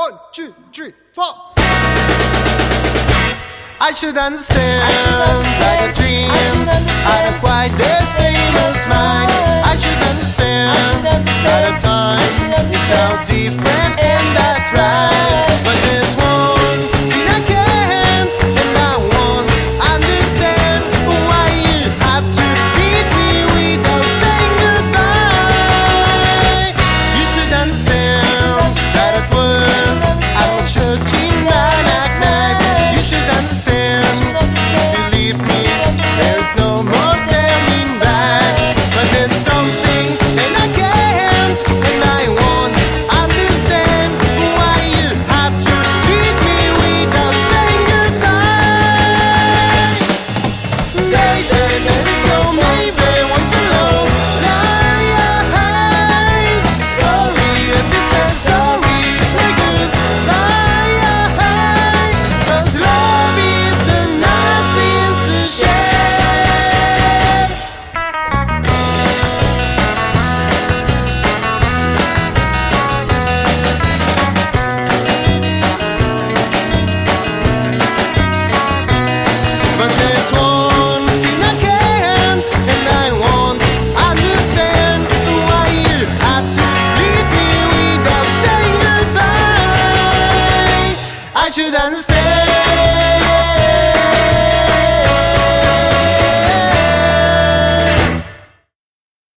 One, two, three, four. I should understand, I should understand. like a dream. I, I acquired. I should understand.